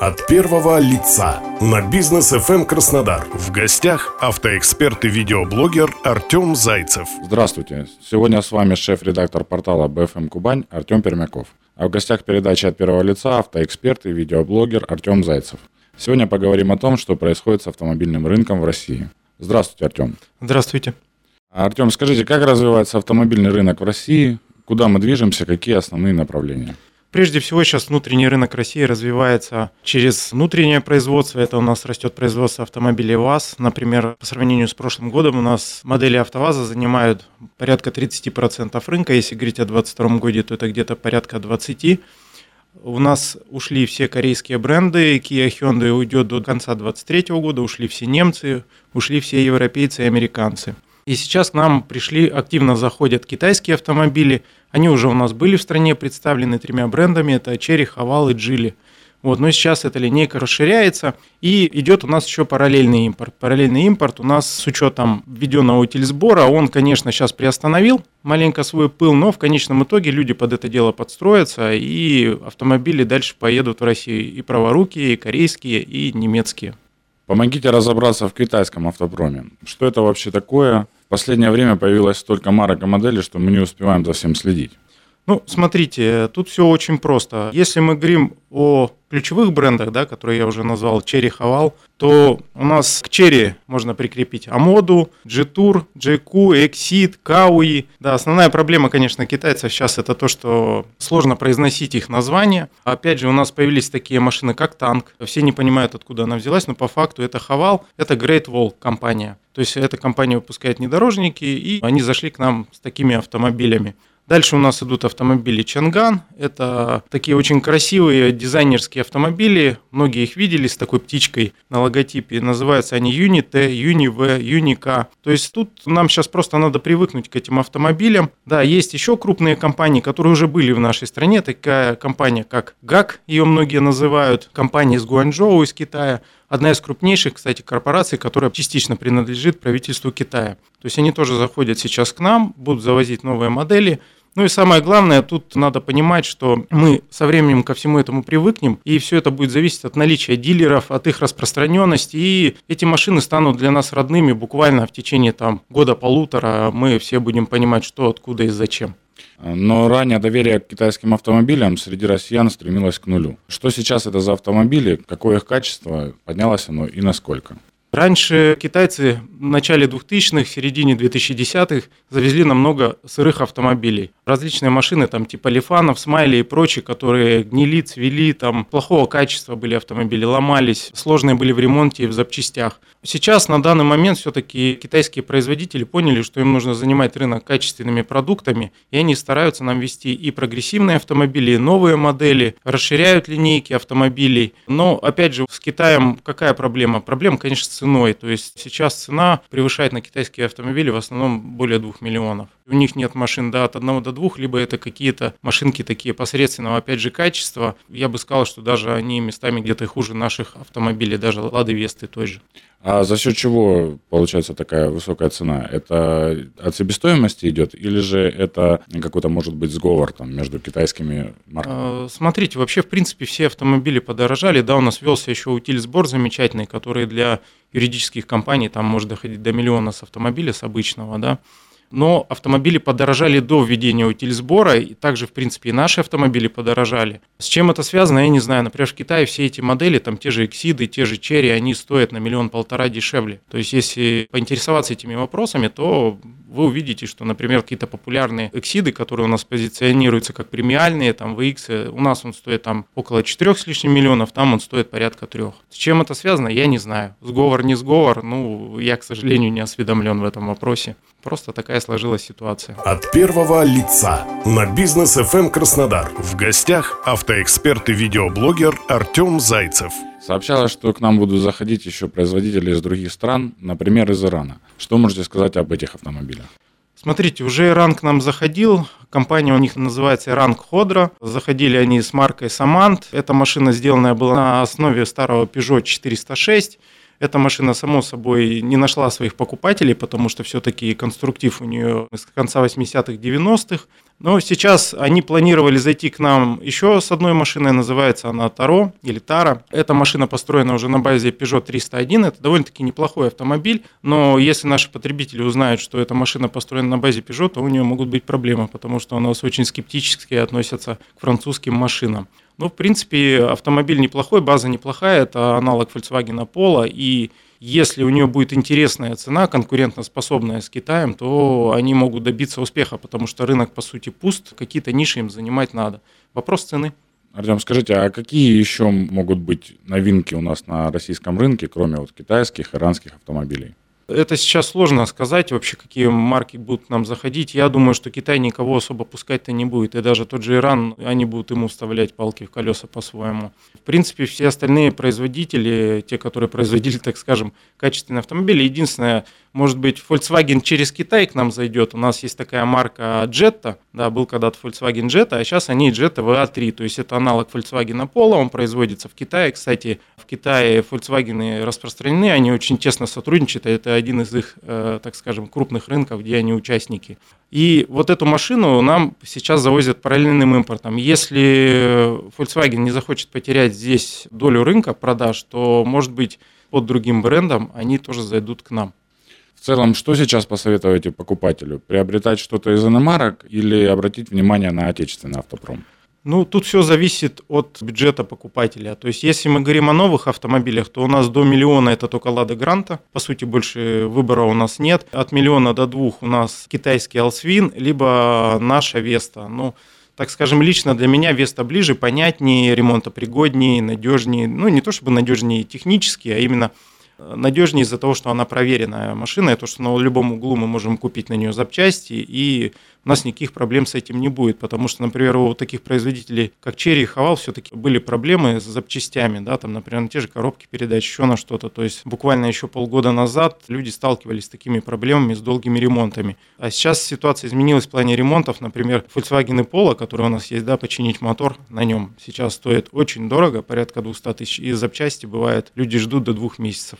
От первого лица на бизнес FM Краснодар. В гостях автоэксперт и видеоблогер Артем Зайцев. Здравствуйте. Сегодня с вами шеф-редактор портала BFM Кубань Артем Пермяков. А в гостях передачи от первого лица автоэксперт и видеоблогер Артем Зайцев. Сегодня поговорим о том, что происходит с автомобильным рынком в России. Здравствуйте, Артем. Здравствуйте. Артем, скажите, как развивается автомобильный рынок в России? Куда мы движемся? Какие основные направления? Прежде всего, сейчас внутренний рынок России развивается через внутреннее производство. Это у нас растет производство автомобилей ВАЗ. Например, по сравнению с прошлым годом у нас модели АвтоВАЗа занимают порядка 30% рынка. Если говорить о 2022 году, то это где-то порядка 20%. У нас ушли все корейские бренды, Kia Hyundai уйдет до конца 2023 года, ушли все немцы, ушли все европейцы и американцы. И сейчас к нам пришли, активно заходят китайские автомобили. Они уже у нас были в стране представлены тремя брендами. Это Cherry, Haval и Geely. Вот, но сейчас эта линейка расширяется, и идет у нас еще параллельный импорт. Параллельный импорт у нас с учетом введенного утильсбора, он, конечно, сейчас приостановил маленько свой пыл, но в конечном итоге люди под это дело подстроятся, и автомобили дальше поедут в Россию, и праворукие, и корейские, и немецкие. Помогите разобраться в китайском автопроме. Что это вообще такое? Последнее время появилось столько марок и моделей, что мы не успеваем за всем следить. Ну, смотрите, тут все очень просто. Если мы говорим о ключевых брендах, да, которые я уже назвал, Cherry Haval, то у нас к Cherry можно прикрепить Амоду, G-Tour, JQ, Exit, Kaui. Да, основная проблема, конечно, китайцев сейчас это то, что сложно произносить их названия. Опять же, у нас появились такие машины, как танк. Все не понимают, откуда она взялась, но по факту это Haval, это Great Wall компания. То есть эта компания выпускает внедорожники, и они зашли к нам с такими автомобилями. Дальше у нас идут автомобили Чанган. Это такие очень красивые дизайнерские автомобили. Многие их видели с такой птичкой на логотипе. Называются они Юни Т, Юни В, Юни К. То есть тут нам сейчас просто надо привыкнуть к этим автомобилям. Да, есть еще крупные компании, которые уже были в нашей стране. Такая компания, как ГАК, ее многие называют. Компания из Гуанчжоу, из Китая. Одна из крупнейших, кстати, корпораций, которая частично принадлежит правительству Китая. То есть они тоже заходят сейчас к нам, будут завозить новые модели. Ну и самое главное, тут надо понимать, что мы со временем ко всему этому привыкнем, и все это будет зависеть от наличия дилеров, от их распространенности, и эти машины станут для нас родными буквально в течение там года-полутора. Мы все будем понимать, что, откуда и зачем. Но ранее доверие к китайским автомобилям среди россиян стремилось к нулю. Что сейчас это за автомобили, какое их качество, поднялось оно и насколько? Раньше китайцы в начале 2000-х, в середине 2010-х завезли намного сырых автомобилей. Различные машины, там типа Лифанов, Смайли и прочие, которые гнили, цвели, там плохого качества были автомобили, ломались, сложные были в ремонте и в запчастях. Сейчас на данный момент все-таки китайские производители поняли, что им нужно занимать рынок качественными продуктами, и они стараются нам вести и прогрессивные автомобили, и новые модели, расширяют линейки автомобилей. Но, опять же, с Китаем какая проблема? Проблема, конечно, ценой. То есть сейчас цена превышает на китайские автомобили в основном более 2 миллионов. У них нет машин да, от 1 до 2, либо это какие-то машинки такие посредственного, опять же, качества. Я бы сказал, что даже они местами где-то хуже наших автомобилей, даже Лады Весты той же. А за счет чего получается такая высокая цена? Это от себестоимости идет или же это какой-то может быть сговор там между китайскими марками? А, смотрите, вообще в принципе все автомобили подорожали. Да, у нас велся еще утиль сбор замечательный, который для юридических компаний там может доходить до миллиона с автомобиля с обычного, да но автомобили подорожали до введения утильсбора, и также, в принципе, и наши автомобили подорожали. С чем это связано, я не знаю. Например, в Китае все эти модели, там те же Эксиды, те же Черри, они стоят на миллион-полтора дешевле. То есть, если поинтересоваться этими вопросами, то вы увидите, что, например, какие-то популярные эксиды, которые у нас позиционируются как премиальные, там VX, у нас он стоит там около 4 с лишним миллионов, там он стоит порядка 3. С чем это связано, я не знаю. Сговор, не сговор, ну, я, к сожалению, не осведомлен в этом вопросе. Просто такая сложилась ситуация. От первого лица на бизнес FM Краснодар. В гостях автоэксперт и видеоблогер Артем Зайцев. Сообщалось, что к нам будут заходить еще производители из других стран, например, из Ирана. Что можете сказать об этих автомобилях? Смотрите, уже Иран к нам заходил, компания у них называется Иран Ходра. Заходили они с маркой Самант. Эта машина сделанная была на основе старого Peugeot 406. Эта машина, само собой, не нашла своих покупателей, потому что все-таки конструктив у нее с конца 80-х, 90-х. Но сейчас они планировали зайти к нам еще с одной машиной, называется она Таро или Тара. Эта машина построена уже на базе Peugeot 301, это довольно-таки неплохой автомобиль, но если наши потребители узнают, что эта машина построена на базе Peugeot, то у нее могут быть проблемы, потому что у нас очень скептически относятся к французским машинам. Ну, в принципе, автомобиль неплохой, база неплохая, это аналог Volkswagen Polo, и если у нее будет интересная цена, конкурентоспособная с Китаем, то они могут добиться успеха, потому что рынок, по сути, пуст, какие-то ниши им занимать надо. Вопрос цены. Артем, скажите, а какие еще могут быть новинки у нас на российском рынке, кроме вот китайских, иранских автомобилей? Это сейчас сложно сказать вообще, какие марки будут нам заходить. Я думаю, что Китай никого особо пускать-то не будет. И даже тот же Иран, они будут ему вставлять палки в колеса по-своему. В принципе, все остальные производители, те, которые производили, так скажем, качественные автомобили, единственное, может быть, Volkswagen через Китай к нам зайдет. У нас есть такая марка Jetta, да, был когда-то Volkswagen Jetta, а сейчас они Jetta VA3, то есть это аналог Volkswagen Polo, он производится в Китае. Кстати, в Китае Volkswagen распространены, они очень тесно сотрудничают, это один из их, э, так скажем, крупных рынков, где они участники. И вот эту машину нам сейчас завозят параллельным импортом. Если Volkswagen не захочет потерять здесь долю рынка продаж, то, может быть, под другим брендом они тоже зайдут к нам. В целом, что сейчас посоветуете покупателю? Приобретать что-то из иномарок или обратить внимание на отечественный автопром? Ну, тут все зависит от бюджета покупателя. То есть, если мы говорим о новых автомобилях, то у нас до миллиона это только Лада Гранта. По сути, больше выбора у нас нет. От миллиона до двух у нас китайский Алсвин, либо наша Веста. Ну, так скажем, лично для меня Веста ближе, понятнее, ремонтопригоднее, надежнее. Ну, не то чтобы надежнее технически, а именно надежнее из-за того, что она проверенная машина, и то, что на любом углу мы можем купить на нее запчасти, и у нас никаких проблем с этим не будет, потому что, например, у таких производителей, как Черри и Хавал, все-таки были проблемы с запчастями, да, там, например, на те же коробки передач, еще на что-то, то есть буквально еще полгода назад люди сталкивались с такими проблемами, с долгими ремонтами. А сейчас ситуация изменилась в плане ремонтов, например, Volkswagen и Polo, который у нас есть, да, починить мотор на нем сейчас стоит очень дорого, порядка 200 тысяч, и запчасти бывает, люди ждут до двух месяцев.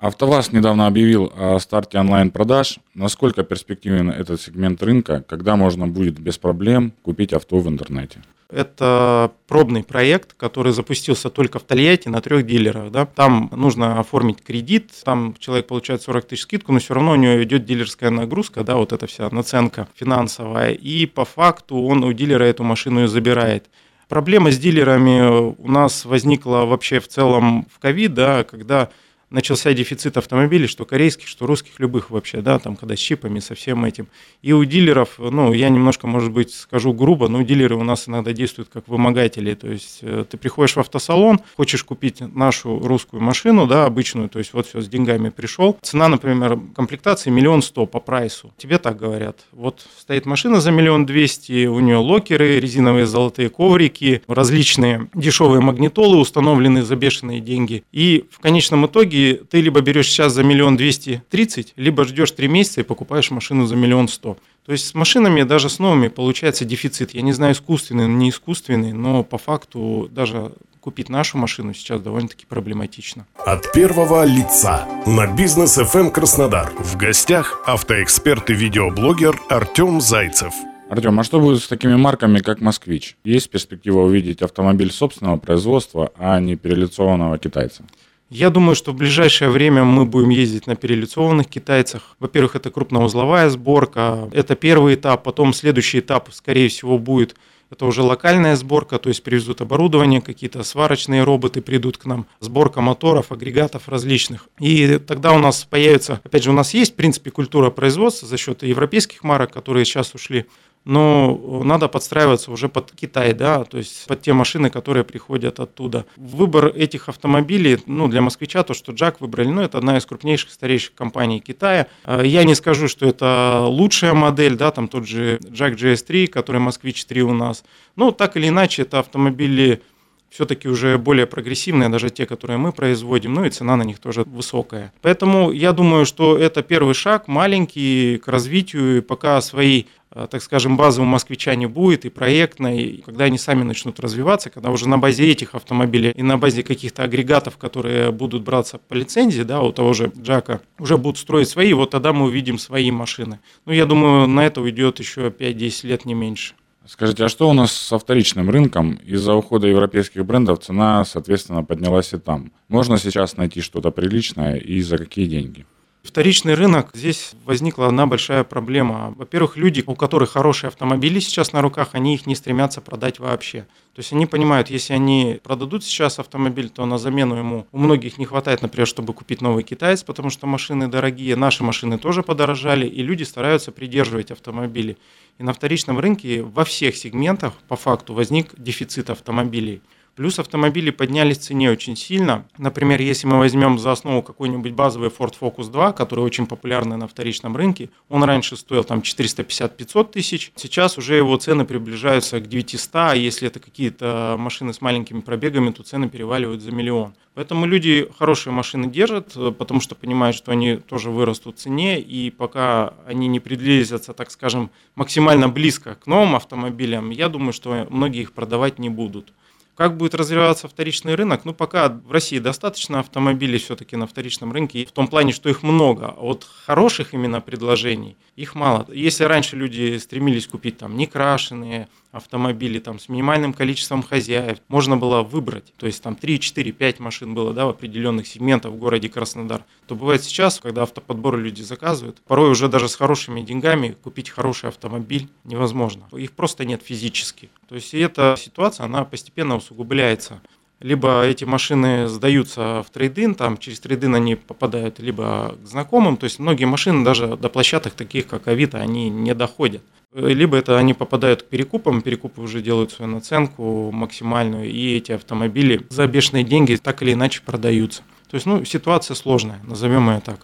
АвтоВАЗ недавно объявил о старте онлайн-продаж. Насколько перспективен этот сегмент рынка, когда можно будет без проблем купить авто в интернете? Это пробный проект, который запустился только в Тольятти на трех дилерах. Да? Там нужно оформить кредит, там человек получает 40 тысяч скидку, но все равно у него идет дилерская нагрузка, да, вот эта вся наценка финансовая. И по факту он у дилера эту машину и забирает. Проблема с дилерами у нас возникла вообще в целом в ковид, да, когда начался дефицит автомобилей, что корейских, что русских, любых вообще, да, там, когда с чипами, со всем этим. И у дилеров, ну, я немножко, может быть, скажу грубо, но дилеры у нас иногда действуют как вымогатели, то есть э, ты приходишь в автосалон, хочешь купить нашу русскую машину, да, обычную, то есть вот все, с деньгами пришел, цена, например, комплектации миллион сто по прайсу, тебе так говорят, вот стоит машина за миллион двести, у нее локеры, резиновые золотые коврики, различные дешевые магнитолы установлены за бешеные деньги, и в конечном итоге ты либо берешь сейчас за миллион двести тридцать, либо ждешь три месяца и покупаешь машину за миллион сто. То есть с машинами, даже с новыми, получается дефицит. Я не знаю, искусственный, не искусственный, но по факту даже купить нашу машину сейчас довольно-таки проблематично. От первого лица на бизнес FM эм Краснодар. В гостях автоэксперт и видеоблогер Артем Зайцев. Артем, а что будет с такими марками, как «Москвич»? Есть перспектива увидеть автомобиль собственного производства, а не перелицованного китайца? Я думаю, что в ближайшее время мы будем ездить на перелицованных китайцах. Во-первых, это крупноузловая сборка, это первый этап, потом следующий этап, скорее всего, будет это уже локальная сборка, то есть привезут оборудование, какие-то сварочные роботы придут к нам, сборка моторов, агрегатов различных. И тогда у нас появится, опять же, у нас есть, в принципе, культура производства за счет европейских марок, которые сейчас ушли но надо подстраиваться уже под Китай, да, то есть под те машины, которые приходят оттуда. Выбор этих автомобилей, ну, для москвича, то, что Джак выбрали, ну, это одна из крупнейших, старейших компаний Китая. А, я не скажу, что это лучшая модель, да, там тот же Джак GS3, который Москвич 3 у нас. Но так или иначе, это автомобили все-таки уже более прогрессивные, даже те, которые мы производим, ну и цена на них тоже высокая. Поэтому я думаю, что это первый шаг, маленький, к развитию, и пока свои э, так скажем, базы у москвича не будет, и проектной, и когда они сами начнут развиваться, когда уже на базе этих автомобилей и на базе каких-то агрегатов, которые будут браться по лицензии, да, у того же Джака, уже будут строить свои, вот тогда мы увидим свои машины. Ну, я думаю, на это уйдет еще 5-10 лет, не меньше. Скажите, а что у нас со вторичным рынком? Из-за ухода европейских брендов цена, соответственно, поднялась и там. Можно сейчас найти что-то приличное и за какие деньги? Вторичный рынок, здесь возникла одна большая проблема. Во-первых, люди, у которых хорошие автомобили сейчас на руках, они их не стремятся продать вообще. То есть они понимают, если они продадут сейчас автомобиль, то на замену ему у многих не хватает, например, чтобы купить новый китаец, потому что машины дорогие, наши машины тоже подорожали, и люди стараются придерживать автомобили. И на вторичном рынке во всех сегментах по факту возник дефицит автомобилей. Плюс автомобили поднялись в цене очень сильно. Например, если мы возьмем за основу какой-нибудь базовый Ford Focus 2, который очень популярный на вторичном рынке, он раньше стоил там 450-500 тысяч, сейчас уже его цены приближаются к 900, а если это какие-то машины с маленькими пробегами, то цены переваливают за миллион. Поэтому люди хорошие машины держат, потому что понимают, что они тоже вырастут в цене, и пока они не приблизятся, так скажем, максимально близко к новым автомобилям, я думаю, что многие их продавать не будут. Как будет развиваться вторичный рынок? Ну, пока в России достаточно автомобилей все-таки на вторичном рынке, в том плане, что их много. А вот хороших именно предложений их мало. Если раньше люди стремились купить там некрашенные автомобили там, с минимальным количеством хозяев, можно было выбрать, то есть там 3, 4, 5 машин было да, в определенных сегментах в городе Краснодар, то бывает сейчас, когда автоподбор люди заказывают, порой уже даже с хорошими деньгами купить хороший автомобиль невозможно. Их просто нет физически. То есть эта ситуация, она постепенно усугубляется либо эти машины сдаются в трейдин, там через трейдин они попадают либо к знакомым, то есть многие машины даже до площадок таких, как Авито, они не доходят. Либо это они попадают к перекупам, перекупы уже делают свою наценку максимальную, и эти автомобили за бешеные деньги так или иначе продаются. То есть, ну, ситуация сложная, назовем ее так.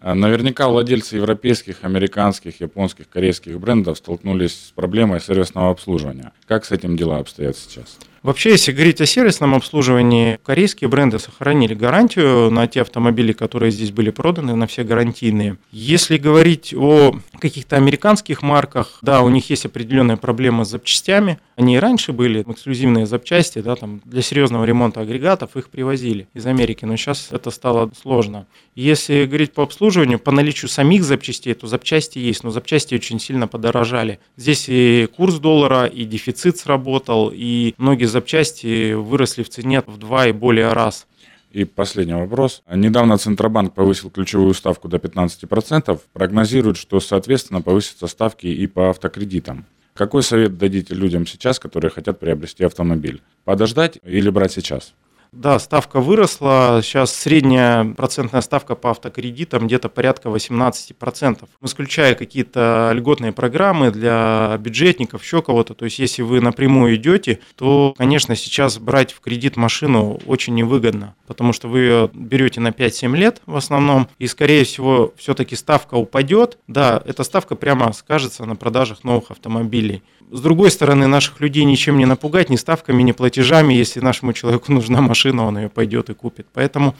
А наверняка владельцы европейских, американских, японских, корейских брендов столкнулись с проблемой сервисного обслуживания. Как с этим дела обстоят сейчас? Вообще, если говорить о сервисном обслуживании, корейские бренды сохранили гарантию на те автомобили, которые здесь были проданы, на все гарантийные. Если говорить о каких-то американских марках, да, у них есть определенная проблема с запчастями. Они и раньше были эксклюзивные запчасти, да, там для серьезного ремонта агрегатов их привозили из Америки, но сейчас это стало сложно. Если говорить по обслуживанию, по наличию самих запчастей, то запчасти есть, но запчасти очень сильно подорожали. Здесь и курс доллара, и дефицит сработал, и многие запчасти выросли в цене в два и более раз. И последний вопрос. Недавно Центробанк повысил ключевую ставку до 15%. Прогнозируют, что, соответственно, повысятся ставки и по автокредитам. Какой совет дадите людям сейчас, которые хотят приобрести автомобиль? Подождать или брать сейчас? Да, ставка выросла. Сейчас средняя процентная ставка по автокредитам где-то порядка 18%. Исключая какие-то льготные программы для бюджетников, еще кого-то. То есть, если вы напрямую идете, то, конечно, сейчас брать в кредит машину очень невыгодно, потому что вы ее берете на 5-7 лет в основном, и, скорее всего, все-таки ставка упадет. Да, эта ставка прямо скажется на продажах новых автомобилей. С другой стороны, наших людей ничем не напугать, ни ставками, ни платежами. Если нашему человеку нужна машина, он ее пойдет и купит. Поэтому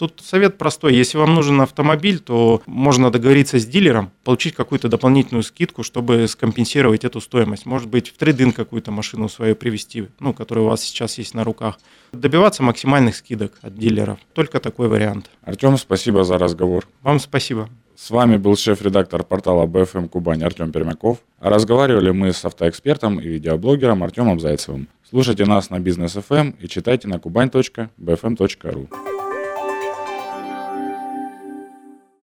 Тут совет простой. Если вам нужен автомобиль, то можно договориться с дилером, получить какую-то дополнительную скидку, чтобы скомпенсировать эту стоимость. Может быть, в трейдинг какую-то машину свою привезти, ну, которая у вас сейчас есть на руках. Добиваться максимальных скидок от дилеров. Только такой вариант. Артем, спасибо за разговор. Вам спасибо. С вами был шеф-редактор портала BFM Кубань Артем Пермяков. разговаривали мы с автоэкспертом и видеоблогером Артемом Зайцевым. Слушайте нас на Бизнес FM и читайте на kuban.bfm.ru.